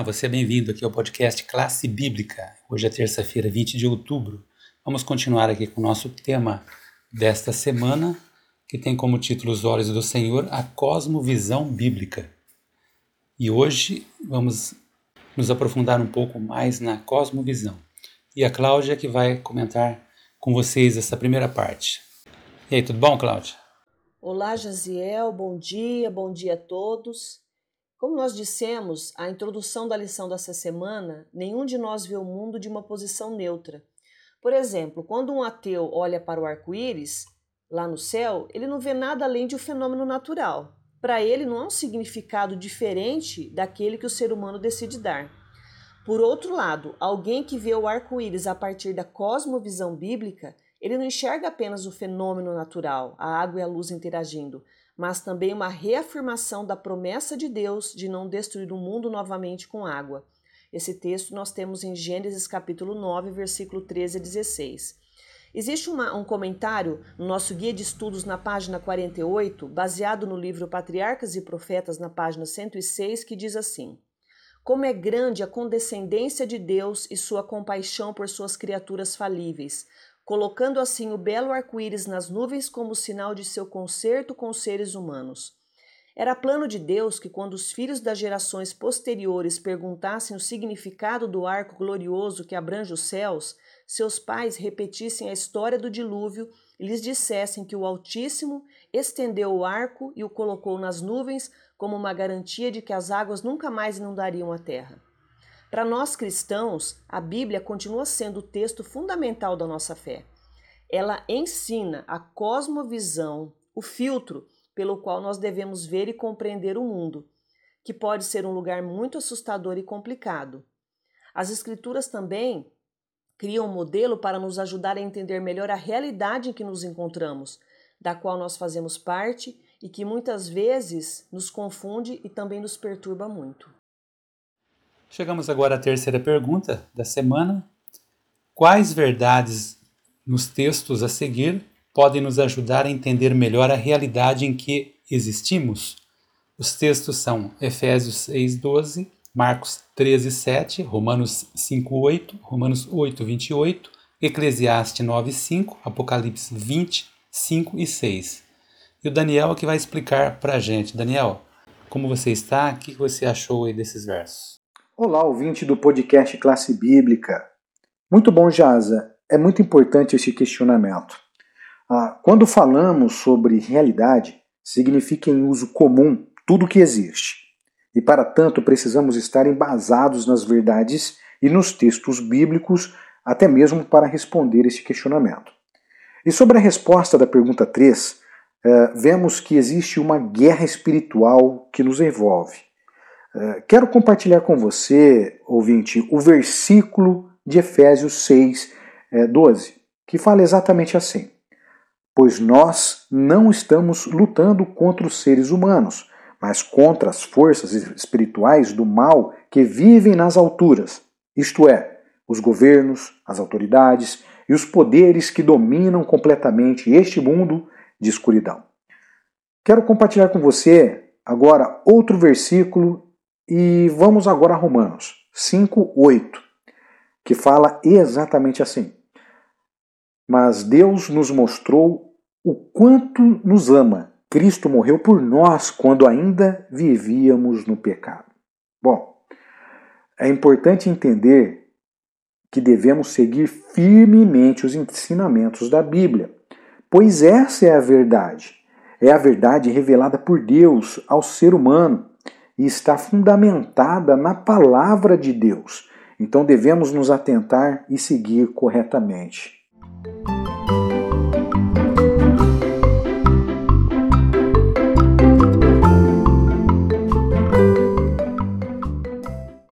Olá, você é bem-vindo aqui ao podcast Classe Bíblica. Hoje é terça-feira, 20 de outubro. Vamos continuar aqui com o nosso tema desta semana, que tem como título Os Olhos do Senhor, a Cosmovisão Bíblica. E hoje vamos nos aprofundar um pouco mais na cosmovisão. E a Cláudia que vai comentar com vocês essa primeira parte. E aí, tudo bom, Cláudia? Olá, Jaziel, bom dia, bom dia a todos. Como nós dissemos, a introdução da lição dessa semana, nenhum de nós vê o mundo de uma posição neutra. Por exemplo, quando um ateu olha para o arco-íris, lá no céu, ele não vê nada além de um fenômeno natural. Para ele, não há um significado diferente daquele que o ser humano decide dar. Por outro lado, alguém que vê o arco-íris a partir da cosmovisão bíblica, ele não enxerga apenas o fenômeno natural, a água e a luz interagindo, mas também uma reafirmação da promessa de Deus de não destruir o mundo novamente com água. Esse texto nós temos em Gênesis capítulo 9, versículo 13 a 16. Existe uma, um comentário no nosso guia de estudos na página 48, baseado no livro Patriarcas e Profetas, na página 106, que diz assim: Como é grande a condescendência de Deus e sua compaixão por suas criaturas falíveis, colocando assim o belo arco-íris nas nuvens como sinal de seu concerto com os seres humanos. Era plano de Deus que, quando os filhos das gerações posteriores perguntassem o significado do arco glorioso que abrange os céus, seus pais repetissem a história do dilúvio e lhes dissessem que o Altíssimo estendeu o arco e o colocou nas nuvens como uma garantia de que as águas nunca mais inundariam a terra. Para nós cristãos, a Bíblia continua sendo o texto fundamental da nossa fé. Ela ensina a cosmovisão, o filtro pelo qual nós devemos ver e compreender o mundo, que pode ser um lugar muito assustador e complicado. As Escrituras também criam um modelo para nos ajudar a entender melhor a realidade em que nos encontramos, da qual nós fazemos parte e que muitas vezes nos confunde e também nos perturba muito. Chegamos agora à terceira pergunta da semana. Quais verdades nos textos a seguir podem nos ajudar a entender melhor a realidade em que existimos? Os textos são Efésios 6:12, Marcos 13:7, Romanos 5:8, Romanos 8:28, Eclesiastes 9:5, Apocalipse 20, 5 e 6. E o Daniel é que vai explicar para a gente. Daniel, como você está? O que você achou aí desses versos? Olá, ouvinte do podcast Classe Bíblica. Muito bom, Jaza. É muito importante esse questionamento. Ah, quando falamos sobre realidade, significa em uso comum tudo que existe. E para tanto precisamos estar embasados nas verdades e nos textos bíblicos, até mesmo para responder esse questionamento. E sobre a resposta da pergunta 3, eh, vemos que existe uma guerra espiritual que nos envolve. É, quero compartilhar com você, ouvinte, o versículo de Efésios 6, 12, é, que fala exatamente assim: Pois nós não estamos lutando contra os seres humanos, mas contra as forças espirituais do mal que vivem nas alturas, isto é, os governos, as autoridades e os poderes que dominam completamente este mundo de escuridão. Quero compartilhar com você agora outro versículo e vamos agora a Romanos 5, 8, que fala exatamente assim. Mas Deus nos mostrou o quanto nos ama. Cristo morreu por nós quando ainda vivíamos no pecado. Bom, é importante entender que devemos seguir firmemente os ensinamentos da Bíblia, pois essa é a verdade. É a verdade revelada por Deus ao ser humano e está fundamentada na palavra de Deus. Então devemos nos atentar e seguir corretamente.